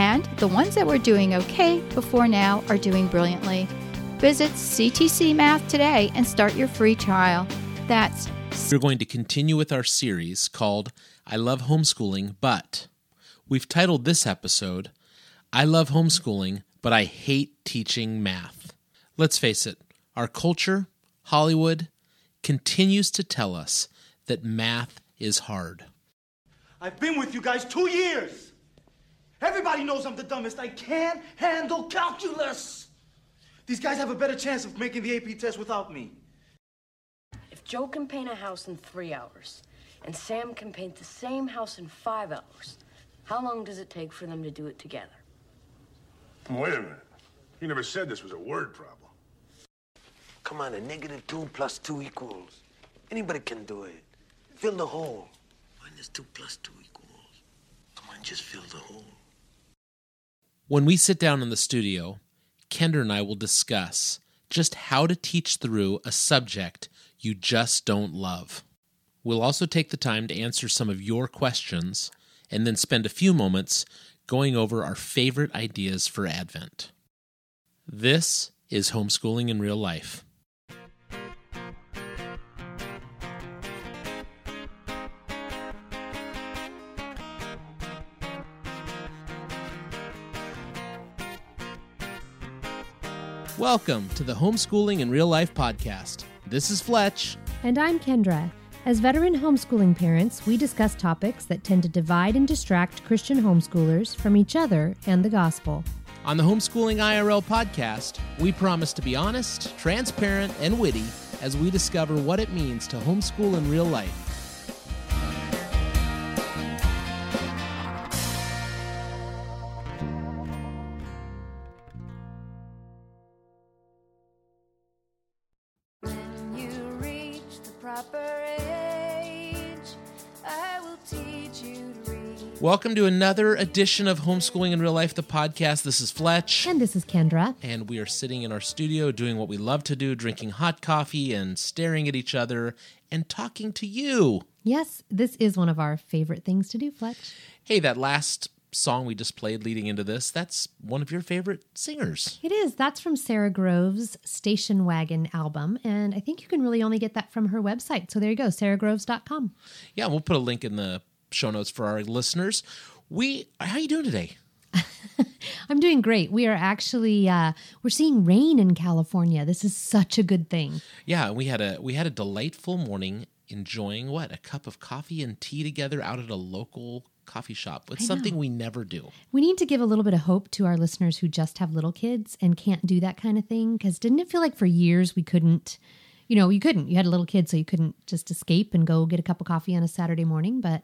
And the ones that were doing okay before now are doing brilliantly. Visit CTC Math today and start your free trial. That's We're going to continue with our series called I Love Homeschooling, but we've titled this episode I Love Homeschooling, but I Hate Teaching Math. Let's face it, our culture, Hollywood, continues to tell us that math is hard. I've been with you guys two years. Everybody knows I'm the dumbest. I can't handle calculus. These guys have a better chance of making the AP test without me. If Joe can paint a house in three hours, and Sam can paint the same house in five hours, how long does it take for them to do it together? Wait a minute. You never said this was a word problem. Come on, a negative two plus two equals. Anybody can do it. Fill the hole. Two plus two equals? Come on, just fill the hole. When we sit down in the studio, Kendra and I will discuss just how to teach through a subject you just don't love. We'll also take the time to answer some of your questions and then spend a few moments going over our favorite ideas for Advent. This is homeschooling in real life. Welcome to the Homeschooling in Real Life podcast. This is Fletch. And I'm Kendra. As veteran homeschooling parents, we discuss topics that tend to divide and distract Christian homeschoolers from each other and the gospel. On the Homeschooling IRL podcast, we promise to be honest, transparent, and witty as we discover what it means to homeschool in real life. Welcome to another edition of Homeschooling in Real Life, the podcast. This is Fletch. And this is Kendra. and we are sitting in our studio doing what we love to do, drinking hot coffee and staring at each other and talking to you. Yes, this is one of our favorite things to do, Fletch. Hey, that last song we just played leading into this, that's one of your favorite singers. It is. That's from Sara Groves' Station Wagon album. And I think you can really only get that from her website. So there you go, saragroves.com. Yeah, we'll put a link in the show notes for our listeners. We how are you doing today? I'm doing great. We are actually uh, we're seeing rain in California. This is such a good thing. Yeah, we had a we had a delightful morning enjoying what? A cup of coffee and tea together out at a local coffee shop. It's something we never do. We need to give a little bit of hope to our listeners who just have little kids and can't do that kind of thing. Because didn't it feel like for years we couldn't, you know, you couldn't. You had a little kid, so you couldn't just escape and go get a cup of coffee on a Saturday morning. But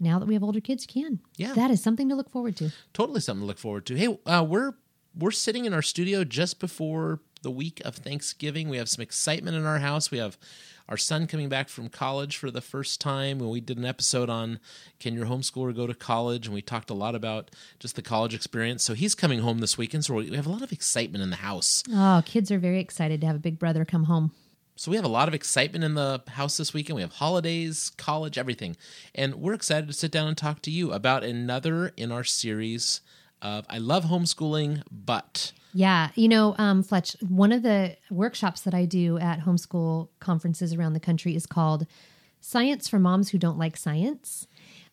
now that we have older kids, you can. Yeah. That is something to look forward to. totally something to look forward to. Hey, uh, we're we're sitting in our studio just before the week of Thanksgiving. We have some excitement in our house. We have our son coming back from college for the first time. When we did an episode on can your homeschooler go to college, and we talked a lot about just the college experience. So he's coming home this weekend. So we have a lot of excitement in the house. Oh, kids are very excited to have a big brother come home. So we have a lot of excitement in the house this weekend. We have holidays, college, everything. And we're excited to sit down and talk to you about another in our series of I love homeschooling, but Yeah, you know, um, Fletch, one of the workshops that I do at homeschool conferences around the country is called Science for Moms Who Don't Like Science.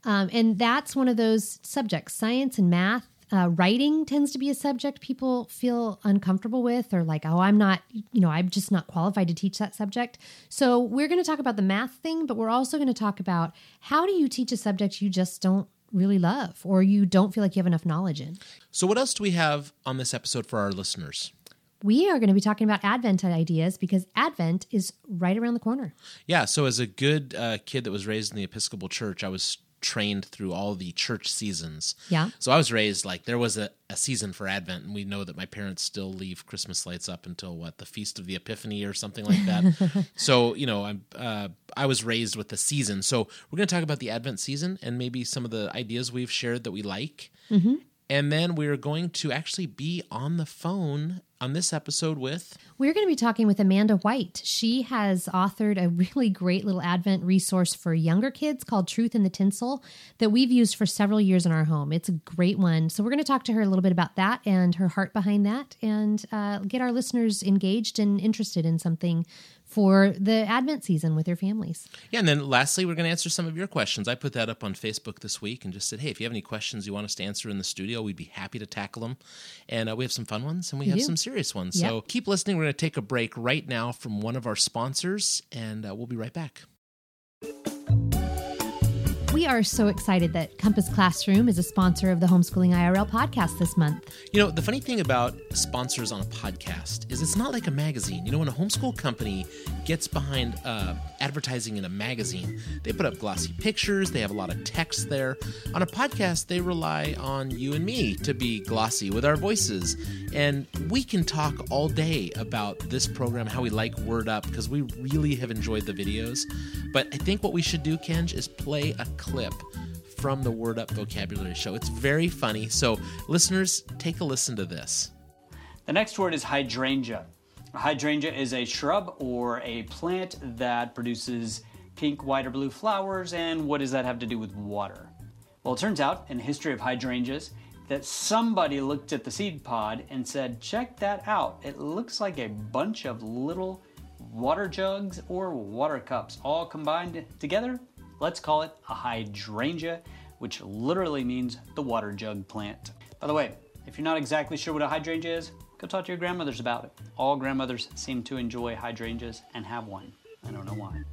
Um, and that's one of those subjects science and math. Uh, writing tends to be a subject people feel uncomfortable with, or like, oh, I'm not, you know, I'm just not qualified to teach that subject. So, we're going to talk about the math thing, but we're also going to talk about how do you teach a subject you just don't really love or you don't feel like you have enough knowledge in. So, what else do we have on this episode for our listeners? We are going to be talking about Advent ideas because Advent is right around the corner. Yeah, so as a good uh, kid that was raised in the Episcopal Church, I was trained through all the church seasons. Yeah. So I was raised like there was a, a season for Advent, and we know that my parents still leave Christmas lights up until what the Feast of the Epiphany or something like that. so you know, I'm uh, I was raised with the season. So we're going to talk about the Advent season and maybe some of the ideas we've shared that we like. And then we're going to actually be on the phone on this episode with We're going to be talking with Amanda White. She has authored a really great little Advent resource for younger kids called Truth in the Tinsel that we've used for several years in our home. It's a great one. So, we're going to talk to her a little bit about that and her heart behind that and uh, get our listeners engaged and interested in something for the Advent season with their families. Yeah, and then lastly, we're going to answer some of your questions. I put that up on Facebook this week and just said, hey, if you have any questions you want us to answer in the studio, we'd be happy to tackle them. And uh, we have some fun ones and we, have do. some serious ones. Yep. So keep listening. We're going to take a break right now from one of our sponsors, and uh, we'll be right back. Are so excited that Compass Classroom is a sponsor of the Homeschooling IRL podcast this month. You know, the funny thing about sponsors on a podcast is it's not like a magazine. You know, when a homeschool company gets behind uh, advertising in a magazine, they put up glossy pictures, they have a lot of text there. On a podcast, they rely on you and me to be glossy with our voices. And we can talk all day about this program, how we like Word Up, because we really have enjoyed the videos. But I think what we should do, Kenj, is play a clip from the Word Up Vocabulary Show. It's very funny. So, listeners, take a listen to this. The next word is hydrangea. A hydrangea is a shrub or a plant that produces pink, white, or blue flowers, and what does that have to do with water? Well, it turns out in the history of hydrangeas that somebody looked at the seed pod and said, check that out. It looks like a bunch of little water jugs or water cups all combined together. Let's call it a hydrangea, which literally means the water jug plant. By the way, if you're not exactly sure what a hydrangea is, go talk to your grandmothers about it. All grandmothers seem to enjoy hydrangeas and have one. I don't know why.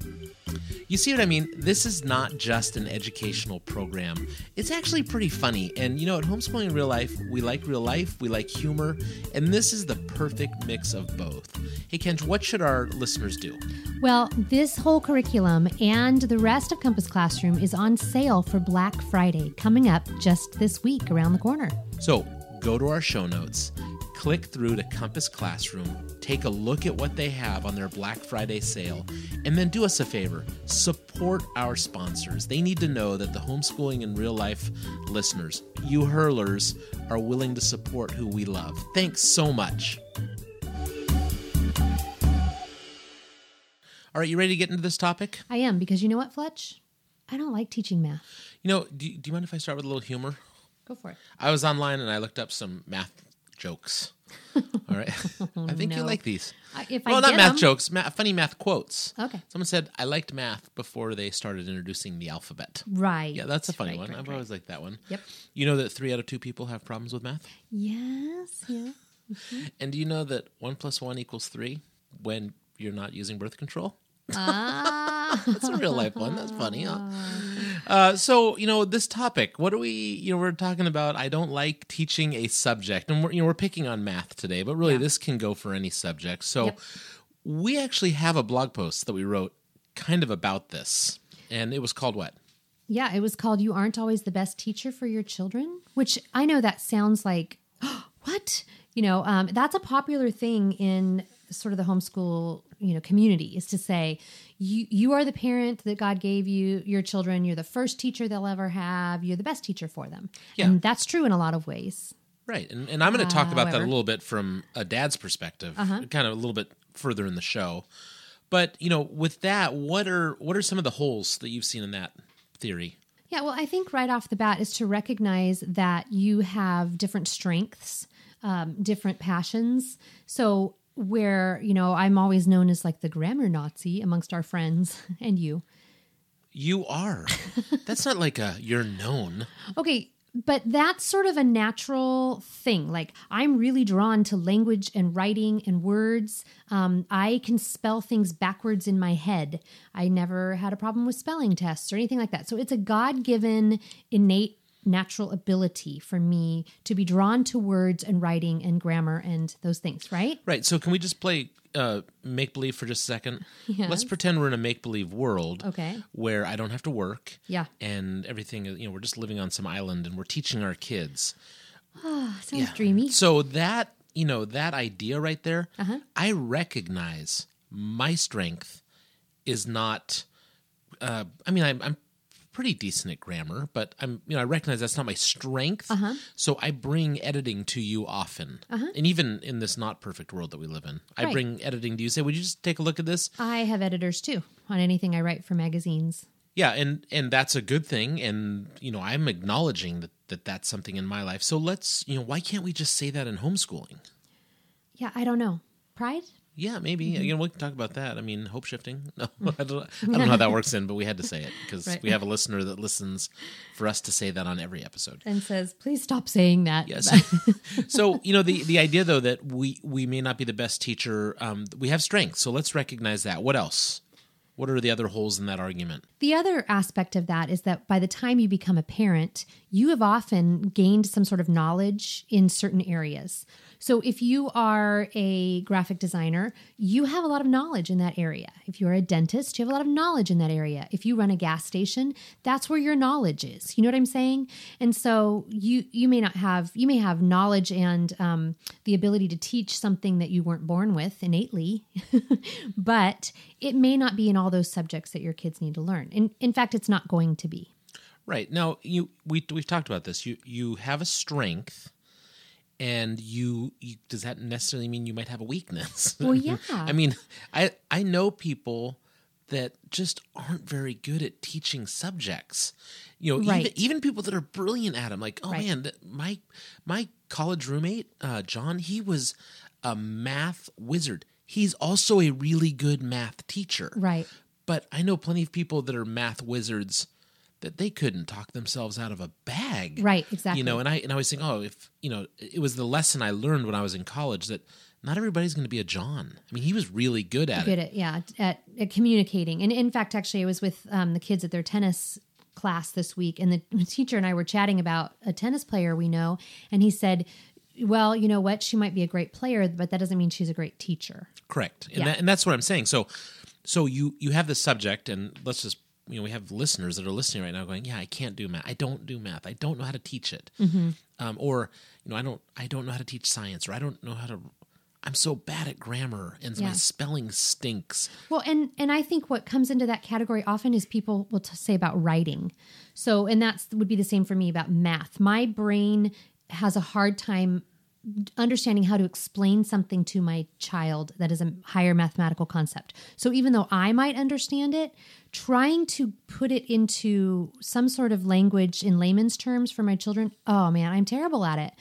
You see what I mean? This is not just an educational program. It's actually pretty funny. And you know, at Homeschooling in Real Life, we like real life, we like humor, and this is the perfect mix of both. Hey, Kenj, what should our listeners do? Well, this whole curriculum and the rest of Compass Classroom is on sale for Black Friday coming up just this week around the corner. So go to our show notes, click through to Compass Classroom, take a look at what they have on their Black Friday sale, and then do us a favor support our sponsors. They need to know that the homeschooling in real life listeners, you hurlers, are willing to support who we love. Thanks so much. All right, you ready to get into this topic? I am because you know what, Fletch? I don't like teaching math. You know, do, do you mind if I start with a little humor? Go for it. I was online and I looked up some math jokes. All right. Oh, I think you like these. I- if I well, not math 'em- jokes, ma- funny math quotes. Okay. Someone said, I liked math before they started introducing the alphabet. Right. Yeah, that's a funny Right, one. right, I've right. always liked that one. Yep. You know that three out of two people have problems with math? Yes. Yeah. And do you know that one plus one equals three when you're not using birth control? Ah. That's a real life one. That's funny. Huh? Uh, so you know this topic. What do we? You know, we're talking about. I don't like teaching a subject, and we're you know we're picking on math today, but really this can go for any subject. So Yep. we actually have a blog post that we wrote kind of about this, and it was called what? Yeah, it was called You Aren't Always the Best Teacher for Your Children, which I know that sounds like, what? You know, um, that's a popular thing in sort of the homeschool, you know, community is to say, you, you are the parent that God gave you your children. You're the first teacher they'll ever have. You're the best teacher for them. Yeah. And that's true in a lot of ways. Right, and, and I'm going to talk about that a little bit from a dad's perspective, Uh-huh. kind of a little bit further in the show. But you know, with that, what are what are some of the holes that you've seen in that theory? Yeah, well, I think right off the bat is to recognize that you have different strengths, um, different passions. So, where, you know, I'm always known as like the grammar Nazi amongst our friends and you. You are. That's not like a you're known. Okay, but that's sort of a natural thing. Like, I'm really drawn to language and writing and words. Um, I can spell things backwards in my head. I never had a problem with spelling tests or anything like that. So, it's a God given, innate, natural ability for me to be drawn to words and writing and grammar and those things, right? Right. So can we just play uh, make believe for just a second? Yes. Let's pretend we're in a make believe world. Okay. Where I don't have to work. Yeah. And everything, you know, we're just living on some island and we're teaching our kids. Oh, sounds dreamy. So that, you know, that idea right there, Uh-huh. I recognize my strength is not, uh, I mean, I'm, I'm pretty decent at grammar, but I'm, you know, I recognize that's not my strength. Uh-huh. So I bring editing to you often. Uh-huh. And even in this not perfect world that we live in, I Right. bring editing to you. Say, would you just take a look at this? I have editors too on anything I write for magazines. Yeah, and and that's a good thing, and you know I'm acknowledging that that that's something in my life. So let's you know why can't we just say that in homeschooling? Yeah, I don't know. Pride? Yeah, maybe. Mm-hmm. You know, we can talk about that. I mean, hope shifting. No, I don't, I don't know how that works in, but we had to say it because Right. we have a listener that listens for us to say that on every episode. And says, please stop saying that. Yes. so you know the the idea though that we we may not be the best teacher. Um, we have strengths, so let's recognize that. What else? What are the other holes in that argument? The other aspect of that is that by the time you become a parent, you have often gained some sort of knowledge in certain areas. So if you are a graphic designer, you have a lot of knowledge in that area. If you're a dentist, you have a lot of knowledge in that area. If you run a gas station, that's where your knowledge is. You know what I'm saying? And so you you may not have you may have knowledge and um, the ability to teach something that you weren't born with innately, but it may not be in all those subjects that your kids need to learn. In in fact, it's not going to be. Right now, you we we've talked about this. You you have a strength, and you, you does that necessarily mean you might have a weakness? Well, yeah. I mean, I I know people that just aren't very good at teaching subjects. You know, Right. even even people that are brilliant at them. Like, oh Right. man, my my college roommate, uh, John, he was a math wizard. He's also a really good math teacher. Right. But I know plenty of people that are math wizards that they couldn't talk themselves out of a bag. Right, exactly. You know, and I and I was thinking, oh, if you know, it was the lesson I learned when I was in college that not everybody's going to be a John. I mean, he was really good at good it. at yeah at, at communicating and in fact actually i was with um, the kids at their tennis class this week and the teacher and i were chatting about a tennis player we know and he said well you know what she might be a great player but that doesn't mean she's a great teacher Correct, and Yeah. that, and that's what I'm saying. So, so you you have the subject, and let's just you know we have listeners that are listening right now going, yeah, I can't do math. I don't do math. I don't know how to teach it. Um, or you know, I don't I don't know how to teach science, or I don't know how to. I'm so bad at grammar, and my spelling stinks. Well, and and I think what comes into that category often is people will t- say about writing. So, and that's would be the same for me about math. My brain has a hard time understanding how to explain something to my child that is a higher mathematical concept. So even though I might understand it, trying to put it into some sort of language in layman's terms for my children, oh man, I'm terrible at it.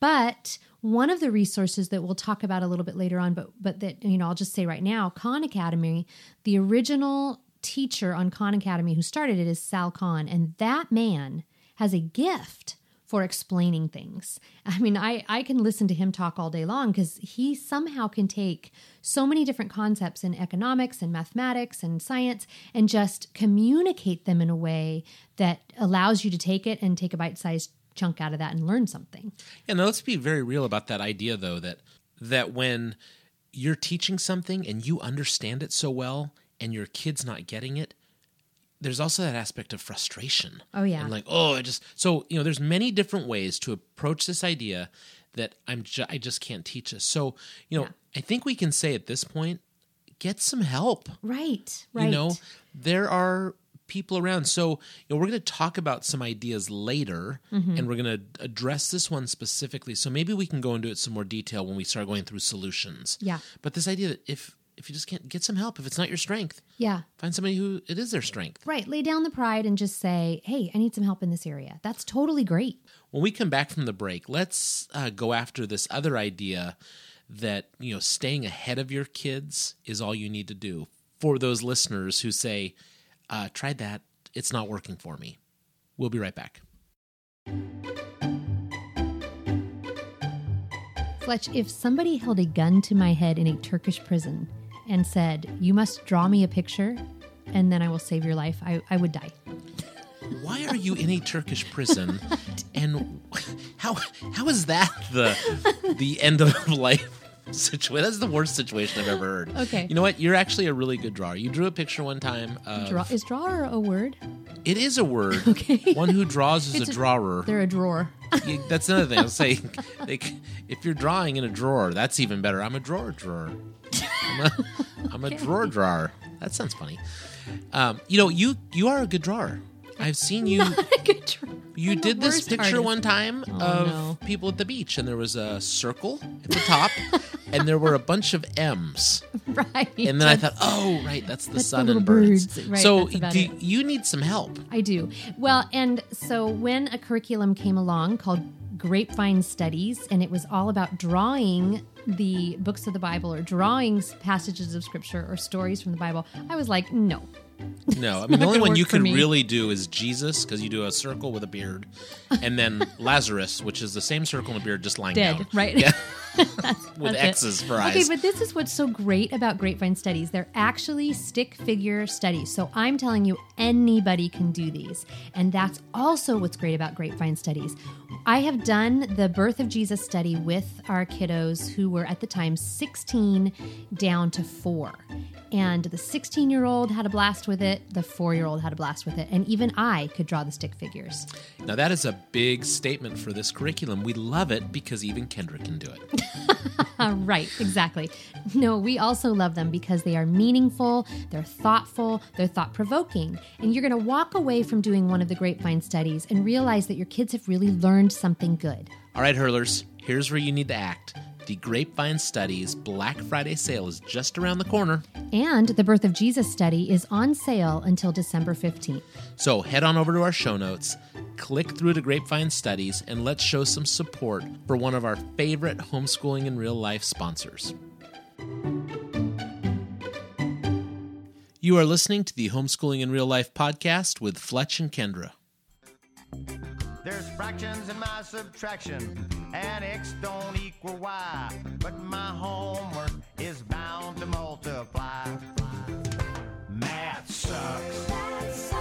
But one of the resources that we'll talk about a little bit later on, but but that you know, I'll just say right now, Khan Academy, the original teacher on Khan Academy who started it is Sal Khan, and that man has a gift for explaining things. I mean, I, I can listen to him talk all day long because he somehow can take so many different concepts in economics and mathematics and science and just communicate them in a way that allows you to take it and take a bite sized chunk out of that and learn something. Yeah, now let's be very real about that idea though that that when you're teaching something and you understand it so well and your kid's not getting it, there's also that aspect of frustration. Oh, yeah. And like, oh, I just so, you know, there's many different ways to approach this idea that I'm ju- I just can't teach us. So, you know, I think we can say at this point get some help. Right, right. You know, there are people around. So, you know, we're going to talk about some ideas later Mhm. and we're going to address this one specifically. So maybe we can go into it some more detail when we start going through solutions. Yeah. But this idea that if if you just can't get some help, if it's not your strength, Yeah. find somebody who it is their strength. Right. Lay down the pride and just say, hey, I need some help in this area. That's totally great. When we come back from the break, let's uh, go after this other idea that you know staying ahead of your kids is all you need to do. For those listeners who say, uh, "Tried that, it's not working for me. We'll be right back. Fletch, if somebody held a gun to my head in a Turkish prison and said, You must draw me a picture and then I will save your life, I, I would die. Why are you in a Turkish prison? and how how is that the the end of life situation? That's the worst situation I've ever heard. Okay. You know what? You're actually a really good drawer. You drew a picture one time. Of, Draw, is drawer a word? It is a word. Okay. One who draws is a a- drawer. They're a drawer. You- that's another thing. I was saying, like, if you're drawing in a drawer, that's even better. I'm a drawer drawer. I'm a, I'm a drawer drawer. That sounds funny. Um, you know, you you are a good drawer. I've seen you. Good drawer. You I'm did this picture artist. one time Oh, of no. people at the beach, and there was a circle at the top, and there were a bunch of M's. Right. And then I thought, oh, right, that's the that's sun little and birds. birds. Right, so that's about do, it. you need some help. I do. Well, and so when a curriculum came along called Grapevine Studies, and it was all about drawing the books of the Bible or drawing passages of scripture or stories from the Bible, I was like, no. No, I mean the only one you can really do is Jesus because you do a circle with a beard, and then Lazarus, which is the same circle and a beard just lying Dead, down, right? Yeah, with That's it. For eyes. Okay, but this is what's so great about Grapevine Studies. They're actually stick figure studies. So I'm telling you, anybody can do these. And that's also what's great about Grapevine Studies. I have done the birth of Jesus study with our kiddos who were at the time 16 down to four. And the 16 year old had a blast with it, the four year old had a blast with it, and even I could draw the stick figures. now that is a big statement for this curriculum. We love it because even Kendra can do it. Right, exactly. No, we also love them because they are meaningful, they're thoughtful, they're thought provoking. And you're going to walk away from doing one of the grapevine studies and realize that your kids have really learned something good. All right, hurlers, here's where you need to act. The Grapevine Studies Black Friday sale is just around the corner. And the Birth of Jesus study is on sale until December 15th. So head on over to our show notes, click through to Grapevine Studies, and let's show some support for one of our favorite homeschooling in real life sponsors. You are listening to the Homeschooling in Real Life podcast with Fletch and Kendra. There's fractions in my subtraction, and x don't equal y. But my homework is bound to multiply. Math sucks.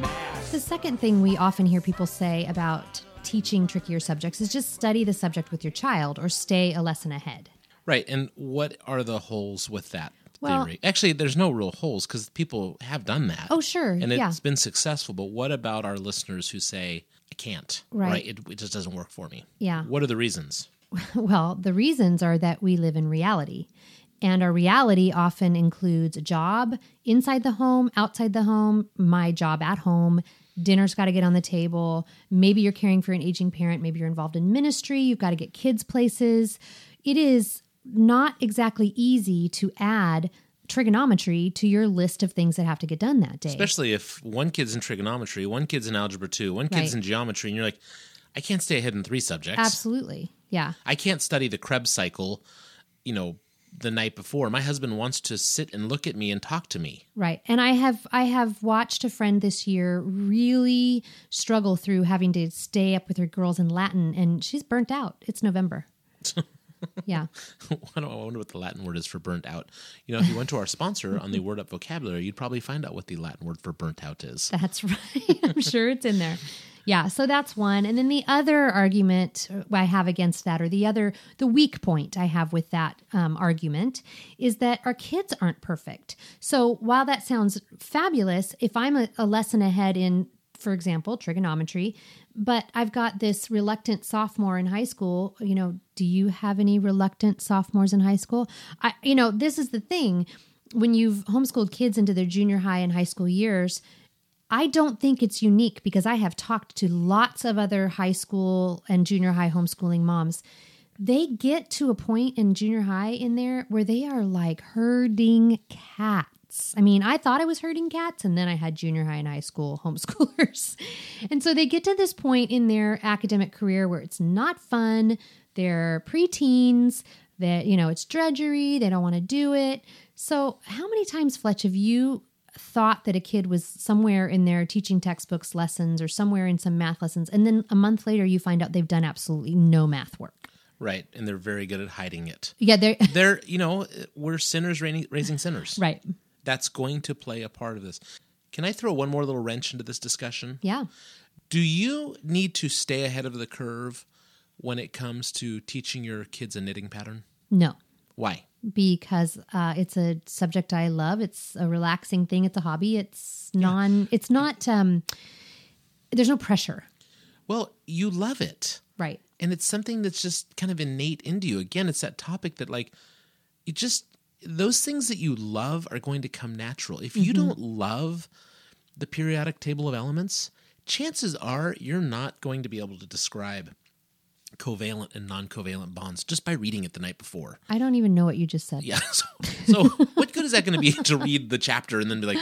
Math. The second thing we often hear people say about teaching trickier subjects is just study the subject with your child or stay a lesson ahead. Right, and what are the holes with that Well- theory? Actually, there's no real holes because people have done that. Oh, sure, and it's yeah. been successful. But what about our listeners who say, "I can't"? Right. It, it just doesn't work for me. Yeah. What are the reasons? Well, the reasons are that we live in reality. And our reality often includes a job inside the home, outside the home, my job at home, dinner's got to get on the table. Maybe you're caring for an aging parent, maybe you're involved in ministry, you've got to get kids places. It is not exactly easy to add trigonometry to your list of things that have to get done that day. Especially if one kid's in trigonometry, one kid's in algebra two, one kid's Right. in geometry, and you're like, I can't stay ahead in three subjects. Absolutely. Yeah. I can't study the Krebs cycle, you know, the night before. My husband wants to sit and look at me and talk to me. Right. And I have I have watched a friend this year really struggle through having to stay up with her girls in Latin and she's burnt out. It's November. yeah. I don't I wonder what the Latin word is for burnt out. You know, if you went to our sponsor on the Word Up vocabulary, you'd probably find out what the Latin word for burnt out is. That's right. I'm sure it's in there. Yeah, so that's one. And then the other argument I have against that, or the other, the weak point I have with that um, argument, is that our kids aren't perfect. So while that sounds fabulous, if I'm a, a lesson ahead in, for example, trigonometry, but I've got this reluctant sophomore in high school, you know, do you have any reluctant sophomores in high school? I, you know, this is the thing. When you've homeschooled kids into their junior high and high school years, I don't think it's unique because I have talked to lots of other high school and junior high homeschooling moms. They get to a point in junior high in there where they are like herding cats. I mean, I thought I was herding cats, and then I had junior high and high school homeschoolers. And so they get to this point in their academic career where it's not fun. They're preteens, that, you know, it's drudgery, they don't want to do it. So, how many times, Fletch, have you thought that a kid was somewhere in their teaching textbooks lessons or somewhere in some math lessons and then a month later you find out they've done absolutely no math work Right. And they're very good at hiding it. yeah they're They're, you know, we're sinners raising, raising sinners. right That's going to play a part of this. Can I throw one more little wrench into this discussion? yeah Do you need to stay ahead of the curve when it comes to teaching your kids a knitting pattern? no Why? because uh, it's a subject I love. It's a relaxing thing. It's a hobby. It's non. It's not. Um, there's no pressure. Well, you love it. Right. And it's something that's just kind of innate into you. Again, it's that topic that, like, you just, those things that you love are going to come natural. If you Mhm. don't love the periodic table of elements, chances are you're not going to be able to describe covalent and non covalent bonds just by reading it the night before. I don't even know what you just said. Yeah. So, so what good is that going to be to read the chapter and then be like,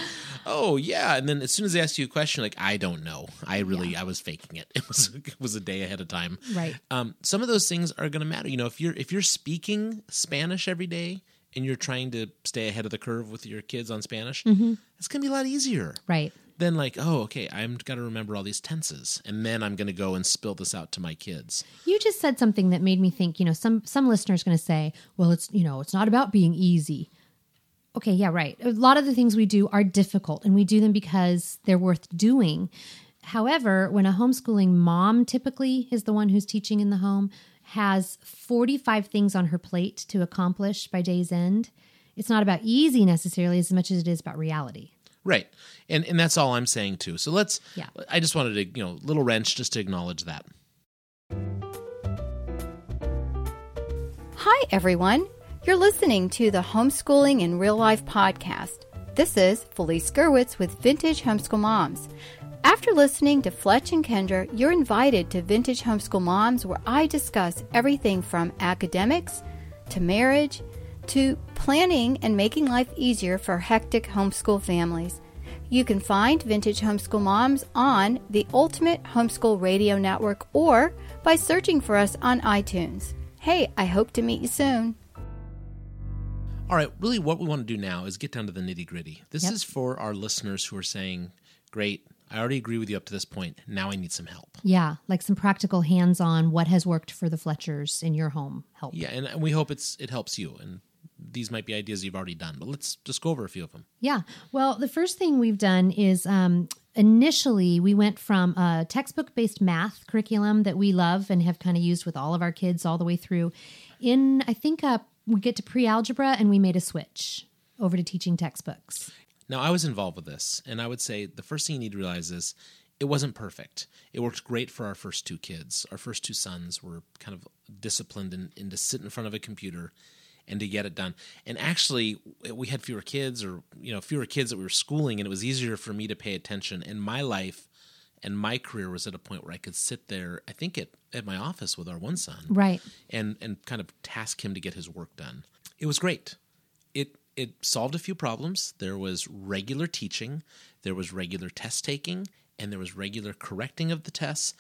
oh yeah, and then as soon as they ask you a question, like I don't know, I really I was faking it. It was it was a day ahead of time. Right. Um, some of those things are going to matter. You know, if you're if you're speaking Spanish every day and you're trying to stay ahead of the curve with your kids on Spanish, Mhm. it's going to be a lot easier. Right. Then like, oh, okay, I'm got to remember all these tenses, and then I'm going to go and spill this out to my kids. You just said something that made me think. You know, some some listeners going to say, "Well, it's you know, it's not about being easy." Okay, yeah, right. A lot of the things we do are difficult, and we do them because they're worth doing. However, when a homeschooling mom typically is the one who's teaching in the home, has 45 things on her plate to accomplish by day's end, it's not about easy necessarily as much as it is about reality. Right. And and that's all I'm saying too. So let's Yeah. I just wanted to, you know, little wrench just to acknowledge that. Hi, everyone. You're listening to the Homeschooling in Real Life podcast. This is Felice Gerwitz with Vintage Homeschool Moms. After listening to Fletch and Kendra, you're invited to Vintage Homeschool Moms, where I discuss everything from academics to marriage to planning and making life easier for hectic homeschool families. You can find Vintage Homeschool Moms on the Ultimate Homeschool Radio Network or by searching for us on iTunes. Hey, I hope to meet you soon. All right, really what we want to do now is get down to the nitty-gritty. This Yep. is for our listeners who are saying, "Great, I already agree with you up to this point. Now I need some help." Yeah, like some practical hands-on what has worked for the Fletchers in your home help. Yeah, and, we hope it's it helps you and these might be ideas you've already done, but let's just go over a few of them. Yeah. Well, the first thing we've done is um, initially we went from a textbook based math curriculum that we love and have kind of used with all of our kids all the way through. In, I think, uh, we get to pre algebra and we made a switch over to teaching textbooks. Now, I was involved with this, and I would say the first thing you need to realize is it wasn't perfect. It worked great for our first two kids. Our first two sons were kind of disciplined in, in to sit in front of a computer and to get it done. And actually, we had fewer kids, or you know, fewer kids that we were schooling, and it was easier for me to pay attention. And my life and my career was at a point where I could sit there. I think at at my office with our one son, Right. and and kind of task him to get his work done. It was great. It it solved a few problems. There was regular teaching, there was regular test taking, and there was regular correcting of the tests,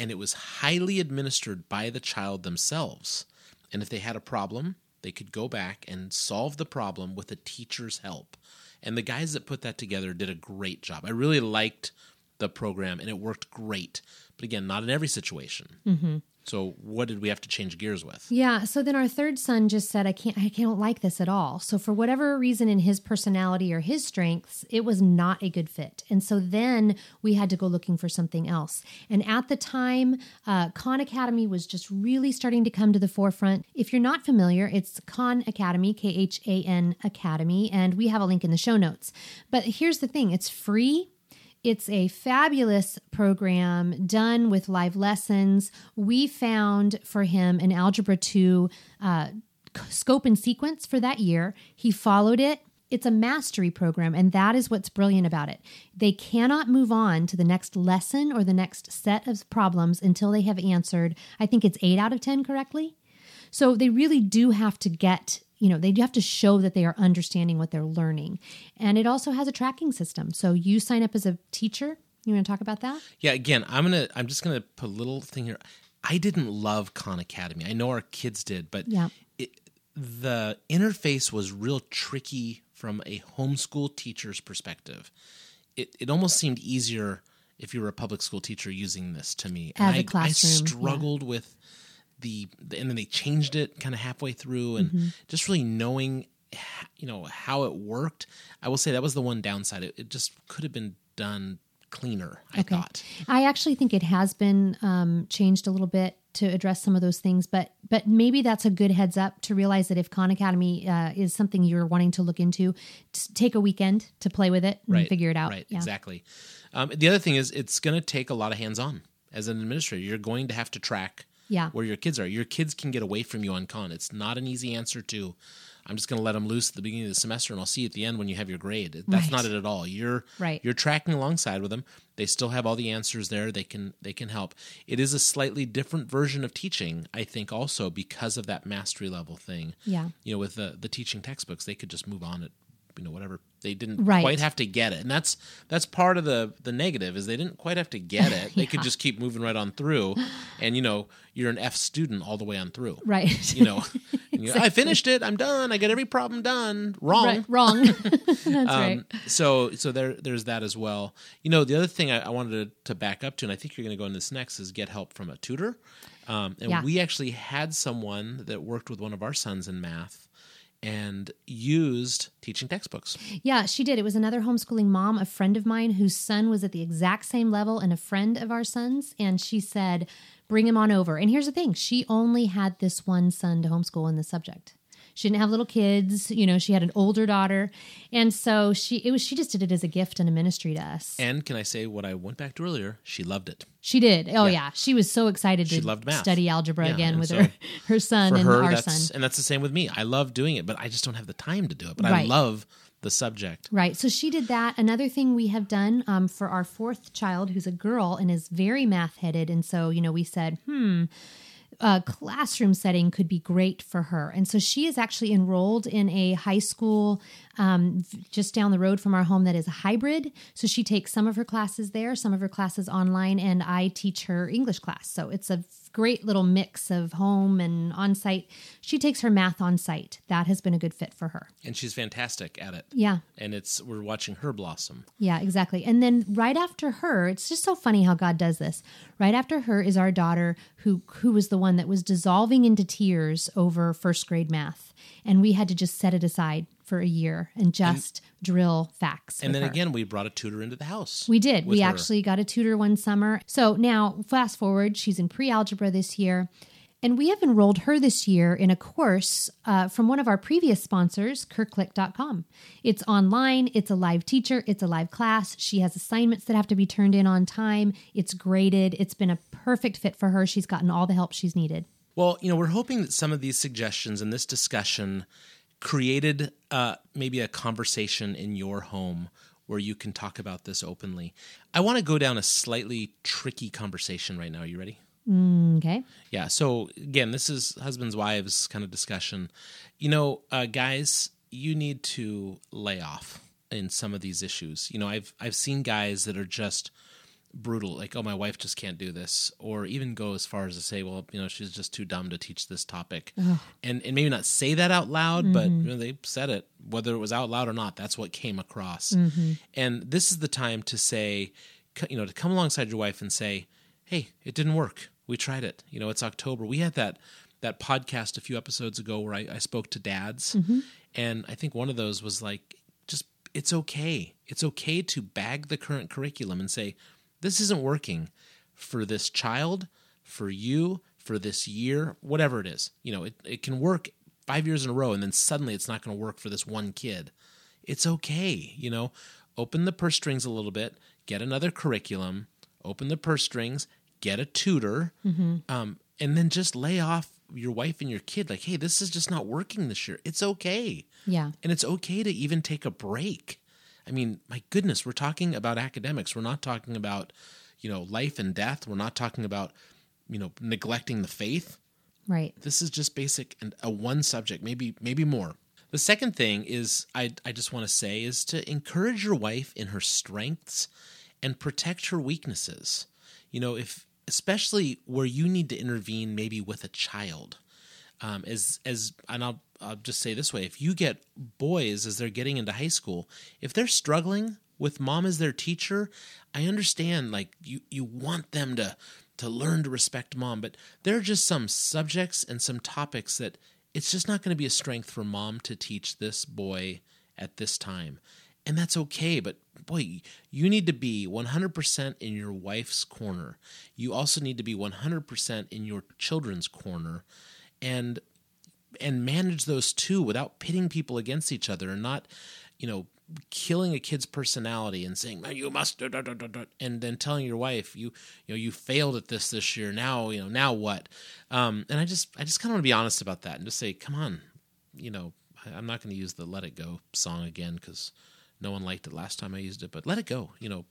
and it was highly administered by the child themselves. And if they had a problem, they could go back and solve the problem with a teacher's help. And the guys that put that together did a great job. I really liked the program and it worked great. But again, not in every situation. Mhm. So what did we have to change gears with? Yeah. So then our third son just said, I can't, I don't like this at all. So for whatever reason in his personality or his strengths, it was not a good fit. And so then we had to go looking for something else. And at the time, uh, Khan Academy was just really starting to come to the forefront. If you're not familiar, it's Khan Academy, K H A N Academy, and we have a link in the show notes. But here's the thing it's free. It's a fabulous program done with live lessons. We found for him an Algebra 2 uh, scope and sequence for that year. He followed it. It's a mastery program, and that is what's brilliant about it. They cannot move on to the next lesson or the next set of problems until they have answered, I think it's eight out of 10 correctly. So they really do have to get, you know, they have to show that they are understanding what they're learning. And it also has a tracking system. So you sign up as a teacher. You want to talk about that? Yeah, again, I'm gonna I'm just gonna put a little thing here. I didn't love Khan Academy. I know our kids did, but Yeah. it, the interface was real tricky from a homeschool teacher's perspective. It it almost seemed easier if you were a public school teacher using this to me. As and a classroom, I yeah. struggled with the, the and then they changed it kind of halfway through and Mhm. just really knowing you know how it worked. I will say that was the one downside. It, it just could have been done cleaner. I Okay. thought. I actually think it has been um, changed a little bit to address some of those things, but but maybe that's a good heads up to realize that if Khan Academy uh, is something you're wanting to look into, t- take a weekend to play with it and figure it out. Right, Yeah. exactly. Um, the other thing is, it's going to take a lot of hands on as an administrator. You're going to have to track Yeah. where your kids are. Your kids can get away from you on Khan. It's not an easy answer to. I'm just going to let them loose at the beginning of the semester, and I'll see you at the end when you have your grade. That's Right. not it at all. You're Right. You're tracking alongside with them. They still have all the answers there. They can they can help. It is a slightly different version of teaching, I think, also because of that mastery level thing Yeah. you know, with the the teaching textbooks, they could just move on it, you know, whatever. They didn't Right. quite have to get it, and that's that's part of the the negative is they didn't quite have to get it. They could just keep moving right on through, and you know, you're an F student all the way on through, Right. You know, go, I finished it. I'm done. I got every problem done. Wrong. Right, wrong. That's right. So so there there's that as well. You know, the other thing I, I wanted to, to back up to, and I think you're going to go into this next, is get help from a tutor. Um, and Yeah. we actually had someone that worked with one of our sons in math and used teaching textbooks. Yeah, she did. It was another homeschooling mom, a friend of mine whose son was at the exact same level and a friend of our son's. And she said, bring him on over. And here's the thing she only had this one son to homeschool in the subject. She didn't have little kids, you know, she had an older daughter. And so she it was she just did it as a gift and a ministry to us. And can I say what I went back to earlier? She loved it. She did. Oh Yeah. yeah. She was so excited She to loved math. study algebra Yeah, again with so her her son For and her, our that's son. and that's the same with me. I love doing it, but I just don't have the time to do it. But I love the subject. Right. So she did that. Another thing we have done um, for our fourth child, who's a girl and is very math headed. And so, you know, we said, hmm, a classroom setting could be great for her. And so she is actually enrolled in a high school um, just down the road from our home that is a hybrid. So she takes some of her classes there, some of her classes online, and I teach her English class. So it's a great little mix of home and on site. She takes her math on site. That has been a good fit for her. And she's fantastic at it. Yeah. And it's we're watching her blossom. Yeah, exactly. And then right after her, it's just so funny how God does this. Right after her is our daughter who who was the one that was dissolving into tears over first grade math. And we had to just set it aside for a year and just drill facts. And then her. again, we brought a tutor into the house. We did. We her. actually got a tutor one summer. So now, fast forward, she's in pre algebra this year. And we have enrolled her this year in a course uh, from one of our previous sponsors, CurrClick.com. It's online, it's a live teacher, it's a live class. She has assignments that have to be turned in on time. It's graded. It's been a perfect fit for her. She's gotten all the help she's needed. Well, you know, we're hoping that some of these suggestions and this discussion created uh, maybe a conversation in your home where you can talk about this openly. I want to go down a slightly tricky conversation right now. Are you ready? Mm, okay. Yeah. So again, this is husbands wives kind of discussion. You know, uh, guys, you need to lay off in some of these issues. You know, I've I've seen guys that are just brutal, like, oh, my wife just can't do this, or even go as far as to say, well, you know, she's just too dumb to teach this topic, Ugh. and and maybe not say that out loud, but Mhm. you know, they said it, whether it was out loud or not. That's what came across, Mhm. and this is the time to say, you know, to come alongside your wife and say, hey, it didn't work. We tried it. You know, it's October. We had that that podcast a few episodes ago where I, I spoke to dads, Mhm. and I think one of those was like, just it's okay. It's okay to bag the current curriculum and say, this isn't working for this child, for you, for this year, whatever it is. You know, it, it can work five years in a row and then suddenly it's not going to work for this one kid. It's okay. You know, open the purse strings a little bit, get another curriculum, open the purse strings, get a tutor, Mhm. um, and then just lay off your wife and your kid. Like, hey, this is just not working this year. It's okay. Yeah. And it's okay to even take a break. I mean, my goodness, we're talking about academics. We're not talking about, you know, life and death. We're not talking about, you know, neglecting the faith. Right. This is just basic and a one subject, maybe maybe more. The second thing is I I just want to say is to encourage your wife in her strengths and protect her weaknesses. You know, if especially where you need to intervene maybe with a child. Um, as as and I'll I'll just say this way: if you get boys as they're getting into high school, if they're struggling with mom as their teacher, I understand. Like you, you want them to to learn to respect mom, but there are just some subjects and some topics that it's just not going to be a strength for mom to teach this boy at this time. And that's okay, but boy, you need to be 100% in your wife's corner. You also need to be 100% in your children's corner and and manage those two without pitting people against each other and not, you know, killing a kid's personality and saying you must da, da, da, and then telling your wife you you know you failed at this this year. Now you know now what? Um, and i just i just kind of want to be honest about that and just say come on you know i'm not going to use the let it go song again because no one liked it last time i used it but let it go you know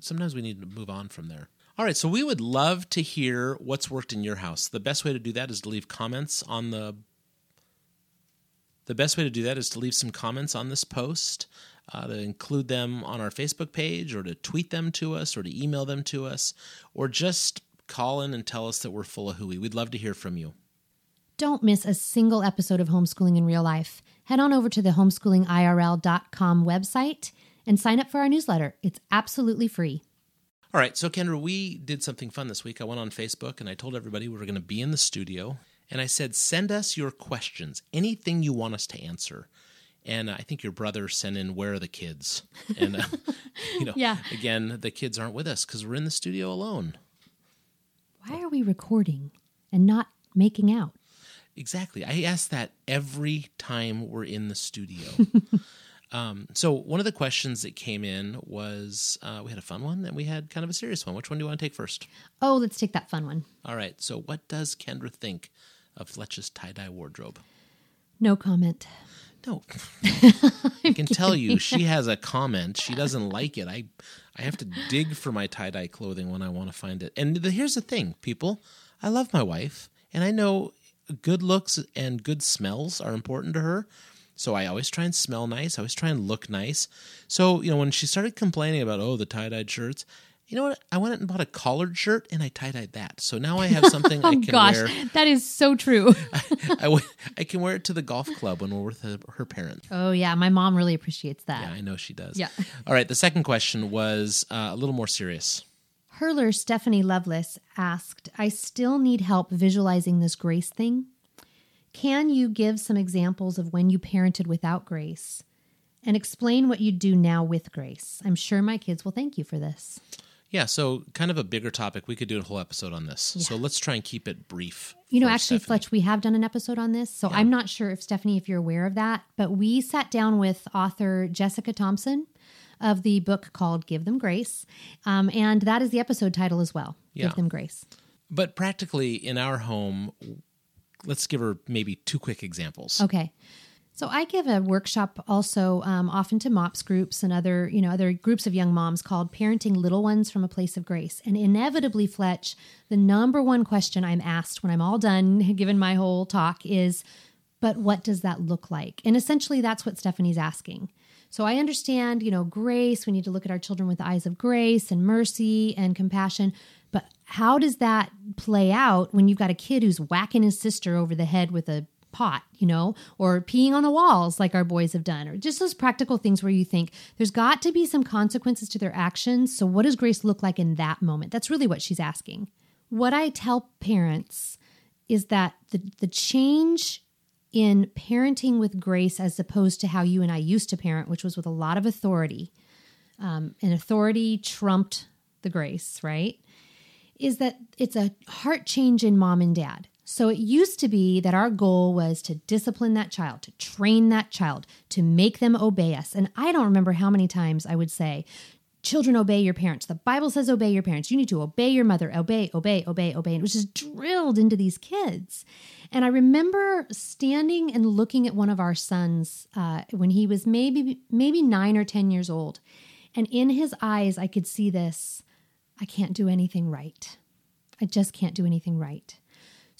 sometimes we need to move on from there. All right, so we would love to hear what's worked in your house. The best way to do that is to leave comments on the the best way to do that is to leave some comments on this post, uh, to include them on our Facebook page, or to tweet them to us, or to email them to us, or just call in and tell us that we're full of hooey. We'd love to hear from you. Don't miss a single episode of Homeschooling in Real Life. Head on over to the homeschoolingirl.com website and sign up for our newsletter. It's absolutely free. All right, so Kendra, we did something fun this week. I went on Facebook and I told everybody we were going to be in the studio and I said, send us your questions, anything you want us to answer. And I think your brother sent in, where are the kids? And, uh, you know, Yeah. again, the kids aren't with us because we're in the studio alone. Why are we recording and not making out? Exactly. I ask that every time we're in the studio. um, so, one of the questions that came in was uh, we had a fun one and we had kind of a serious one. Which one do you want to take first? Oh, let's take that fun one. All right. So, what does Kendra think of Fletch's tie dye wardrobe? No comment. No. I can tell you, she has a comment. She doesn't like it. I, I have to dig for my tie dye clothing when I want to find it. And the, here's the thing, people. I love my wife, and I know good looks and good smells are important to her. So I always try and smell nice. I always try and look nice. So you know, when she started complaining about oh the tie dyed shirts, you know what? I went and bought a collared shirt and I tie dyed that. So now I have something I Oh can gosh, wear. that is so true. I, I can wear it to the golf club when we're with her, her parents. oh yeah, my mom really appreciates that. Yeah, I know she does. Yeah. All right. The second question was uh, a little more serious. Hurler Stephanie Lovelace asked, I still need help visualizing this grace thing. Can you give some examples of when you parented without grace and explain what you do now with grace? I'm sure my kids will thank you for this. Yeah. So, kind of a bigger topic. We could do a whole episode on this. So, let's try and keep it brief. You know, actually, Stephanie. Fletch, we have done an episode on this. So I'm not sure if Stephanie, if you're aware of that, but we sat down with author Jessica Thompson of the book called Give Them Grace. Um, and that is the episode title as well Yeah. Give Them Grace. But practically in our home, let's give her maybe two quick examples. Okay. So I give a workshop also um, often to MOPS groups and other, you know, other groups of young moms called Parenting Little Ones from a Place of Grace. And inevitably, Fletch, the number one question I'm asked when I'm all done, given my whole talk, is, but what does that look like? And essentially, that's what Stephanie's asking. So I understand, you know, grace. We need to look at our children with the eyes of grace and mercy and compassion. But how does that play out when you've got a kid who's whacking his sister over the head with a pot, you know, or peeing on the walls like our boys have done, or just those practical things where you think there's got to be some consequences to their actions. So, what does grace look like in that moment? That's really what she's asking. What I tell parents is that the, the change in parenting with grace as opposed to how you and I used to parent, which was with a lot of authority, um, and authority trumped the grace, right? Is that it's a heart change in mom and dad. So it used to be that our goal was to discipline that child, to train that child, to make them obey us. And I don't remember how many times I would say, Children, obey your parents. The Bible says obey your parents. You need to obey your mother. Obey, obey, obey, obey. And it was just drilled into these kids. And I remember standing and looking at one of our sons uh, when he was maybe maybe nine or ten years old, and in his eyes I could see this: I can't do anything right. I just can't do anything right.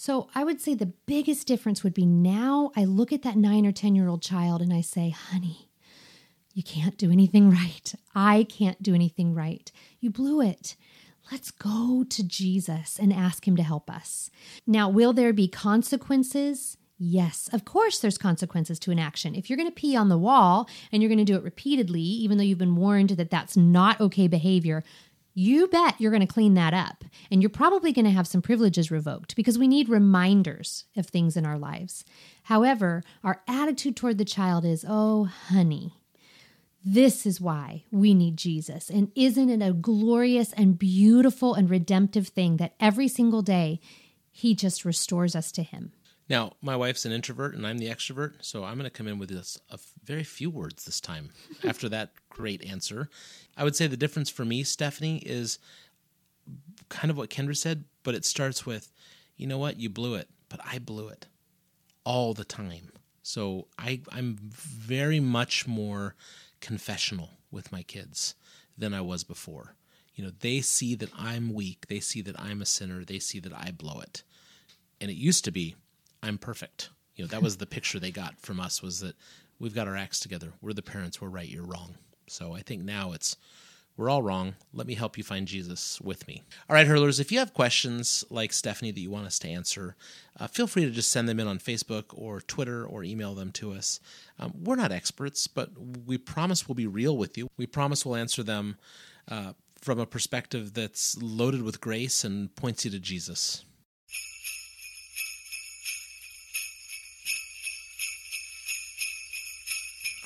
So I would say the biggest difference would be now I look at that nine or 10 year old child and I say, honey, you can't do anything right. I can't do anything right. You blew it. Let's go to Jesus and ask him to help us. Now, will there be consequences? Yes, of course, there's consequences to an action. If you're going to pee on the wall and you're going to do it repeatedly, even though you've been warned that that's not okay behavior, you bet you're going to clean that up. And you're probably going to have some privileges revoked because we need reminders of things in our lives. However, our attitude toward the child is, oh, honey, this is why we need Jesus. And isn't it a glorious and beautiful and redemptive thing that every single day he just restores us to him? Now, my wife's an introvert and I'm the extrovert, so I'm going to come in with this, a very few words this time after that great answer. I would say the difference for me, Stephanie, is kind of what Kendra said, but it starts with, you know what, you blew it, but I blew it all the time. So I, I'm very much more confessional with my kids than I was before. You know, they see that I'm weak, they see that I'm a sinner, they see that I blow it. And it used to be, I'm perfect. You know, that was the picture they got from us was that we've got our acts together. We're the parents, we're right, you're wrong. So I think now it's we're all wrong. Let me help you find Jesus with me. All right, hurlers, if you have questions like Stephanie that you want us to answer, uh, feel free to just send them in on Facebook or Twitter or email them to us. Um, we're not experts, but we promise we'll be real with you. We promise we'll answer them uh, from a perspective that's loaded with grace and points you to Jesus.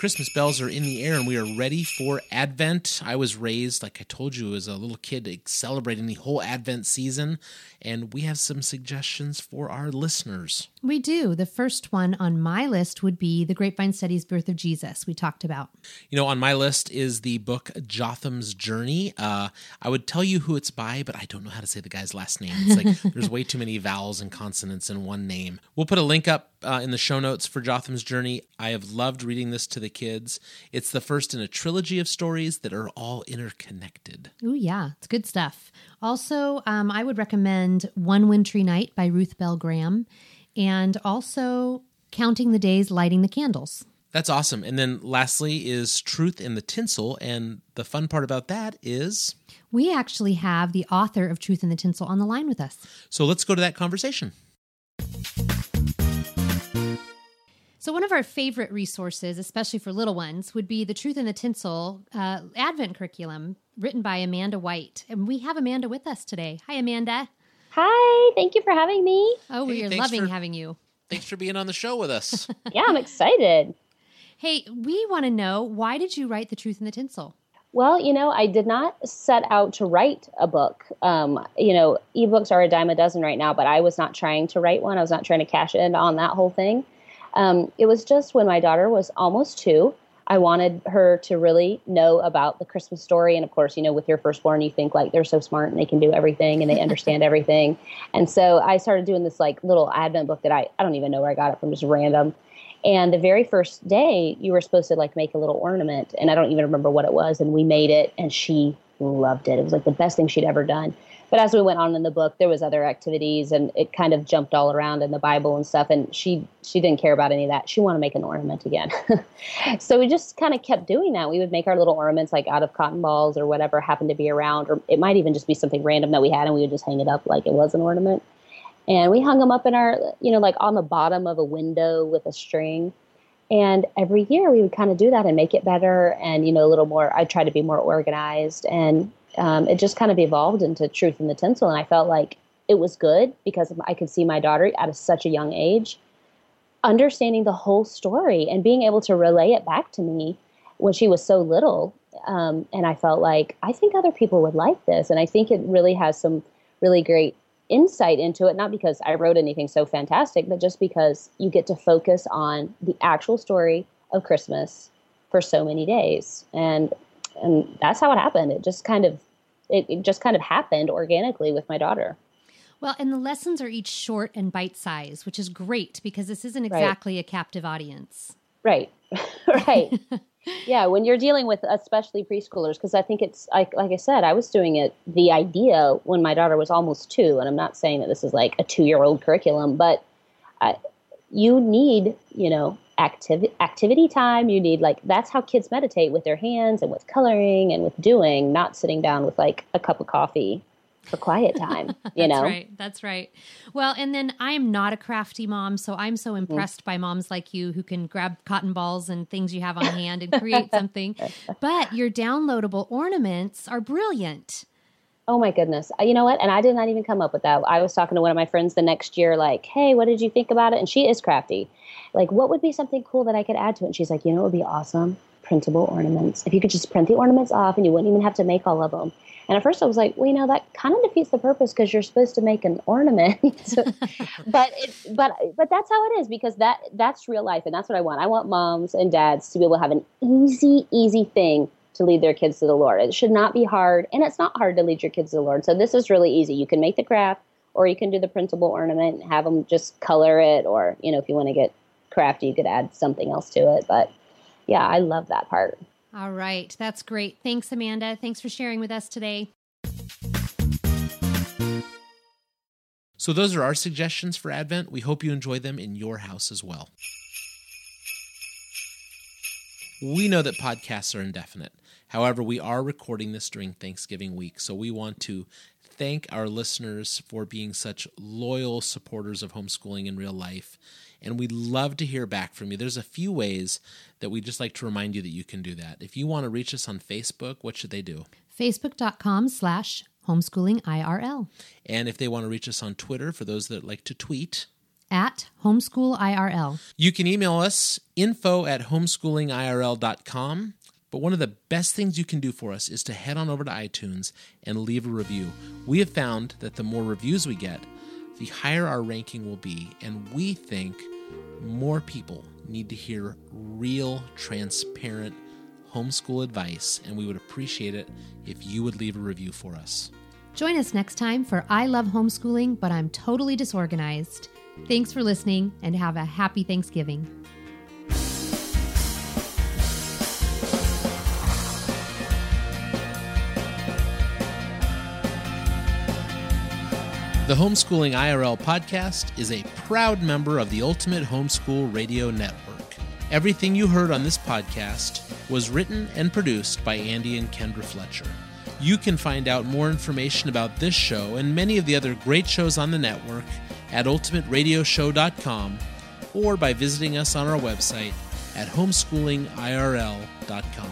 Christmas bells are in the air and we are ready for Advent. I was raised, like I told you, as a little kid celebrating the whole Advent season, and we have some suggestions for our listeners. We do. The first one on my list would be the Grapevine Studies Birth of Jesus, we talked about. You know, on my list is the book Jotham's Journey. Uh, I would tell you who it's by, but I don't know how to say the guy's last name. It's like there's way too many vowels and consonants in one name. We'll put a link up uh, in the show notes for Jotham's Journey. I have loved reading this to the kids. It's the first in a trilogy of stories that are all interconnected. Oh, yeah, it's good stuff. Also, um, I would recommend One Wintry Night by Ruth Bell Graham and also Counting the Days, Lighting the Candles. That's awesome. And then lastly is Truth in the Tinsel. And the fun part about that is we actually have the author of Truth in the Tinsel on the line with us. So let's go to that conversation. So, one of our favorite resources, especially for little ones, would be the Truth in the Tinsel uh, Advent curriculum written by Amanda White. And we have Amanda with us today. Hi, Amanda. Hi, thank you for having me. Oh, Hey, we are loving for- having you. Thanks for being on the show with us. Yeah, I'm excited. Hey, we want to know why did you write The Truth in the Tinsel? Well, you know, I did not set out to write a book. Um, you know, ebooks are a dime a dozen right now, but I was not trying to write one. I was not trying to cash in on that whole thing. Um, it was just when my daughter was almost two, I wanted her to really know about the Christmas story. And of course, you know, with your firstborn, you think like they're so smart and they can do everything and they understand everything. And so I started doing this like little Advent book that I, I don't even know where I got it from, just random. And the very first day, you were supposed to like make a little ornament, and I don't even remember what it was. And we made it, and she loved it. It was like the best thing she'd ever done. But as we went on in the book, there was other activities, and it kind of jumped all around in the Bible and stuff. And she she didn't care about any of that. She wanted to make an ornament again. so we just kind of kept doing that. We would make our little ornaments like out of cotton balls or whatever happened to be around, or it might even just be something random that we had, and we would just hang it up like it was an ornament and we hung them up in our you know like on the bottom of a window with a string and every year we would kind of do that and make it better and you know a little more i try to be more organized. And um, it just kind of evolved into truth in the tinsel. And i felt like it was good because i could see my daughter at a, such a young age understanding the whole story and being able to relay it back to me when she was so little. Um, and i felt like i think other people would like this. And i think it really has some really great insight into it, not because I wrote anything so fantastic, but just because you get to focus on the actual story of Christmas for so many days. And and that's how it happened. It just kind of it, it just kind of happened organically with my daughter. Well, and the lessons are each short and bite sized, which is great because this isn't Right. exactly a captive audience. Right. right. yeah, when you're dealing with especially preschoolers, because I think it's like like I said, I was doing it the idea when my daughter was almost two, and I'm not saying that this is like a two year old curriculum, but I, you need you know activity activity time. You need like that's how kids meditate with their hands and with coloring and with doing, not sitting down with like a cup of coffee. For quiet time. You know. Right. That's right. Well, and then I am not a crafty mom, so I'm so Mm-hmm. impressed by moms like you who can grab cotton balls and things you have on hand and create something. But your downloadable ornaments are brilliant. Oh my goodness. Uh, You know what? And I did not even come up with that. I was talking to one of my friends the next year, like, hey, what did you think about it? And she is crafty. Like, what would be something cool that I could add to it? And she's like, you know, it would be awesome? Printable ornaments. If you could just print the ornaments off and you wouldn't even have to make all of them. And at first I was like, well, you know, that kind of defeats the purpose because you're supposed to make an ornament. but it, but but that's how it is because that that's real life and that's what I want. I want moms and dads to be able to have an easy, easy thing to lead their kids to the Lord. It should not be hard, and it's not hard to lead your kids to the Lord. So this is really easy. You can make the craft, or you can do the printable ornament, and have them just color it, or you know, if you want to get crafty, you could add something else to it. But yeah, I love that part. All right. That's great. Thanks, Amanda. Thanks for sharing with us today. So, those are our suggestions for Advent. We hope you enjoy them in your house as well. We know that podcasts are indefinite. However, we are recording this during Thanksgiving week, so we want to thank our listeners for being such loyal supporters of homeschooling in real life. And we'd love to hear back from you. There's a few ways that we'd just like to remind you that you can do that. If you want to reach us on Facebook, what should they do? Facebook.com slash homeschooling IRL. And if they want to reach us on Twitter, for those that like to tweet, At homeschool IRL. You can email us info at homeschoolingirl.com. But one of the best things you can do for us is to head on over to iTunes and leave a review. We have found that the more reviews we get, the higher our ranking will be. And we think more people need to hear real, transparent homeschool advice. And we would appreciate it if you would leave a review for us. Join us next time for I Love Homeschooling, but I'm totally disorganized. Thanks for listening and have a happy Thanksgiving. The Homeschooling IRL podcast is a proud member of the Ultimate Homeschool Radio Network. Everything you heard on this podcast was written and produced by Andy and Kendra Fletcher. You can find out more information about this show and many of the other great shows on the network at ultimateradioshow.com or by visiting us on our website at homeschoolingirl.com.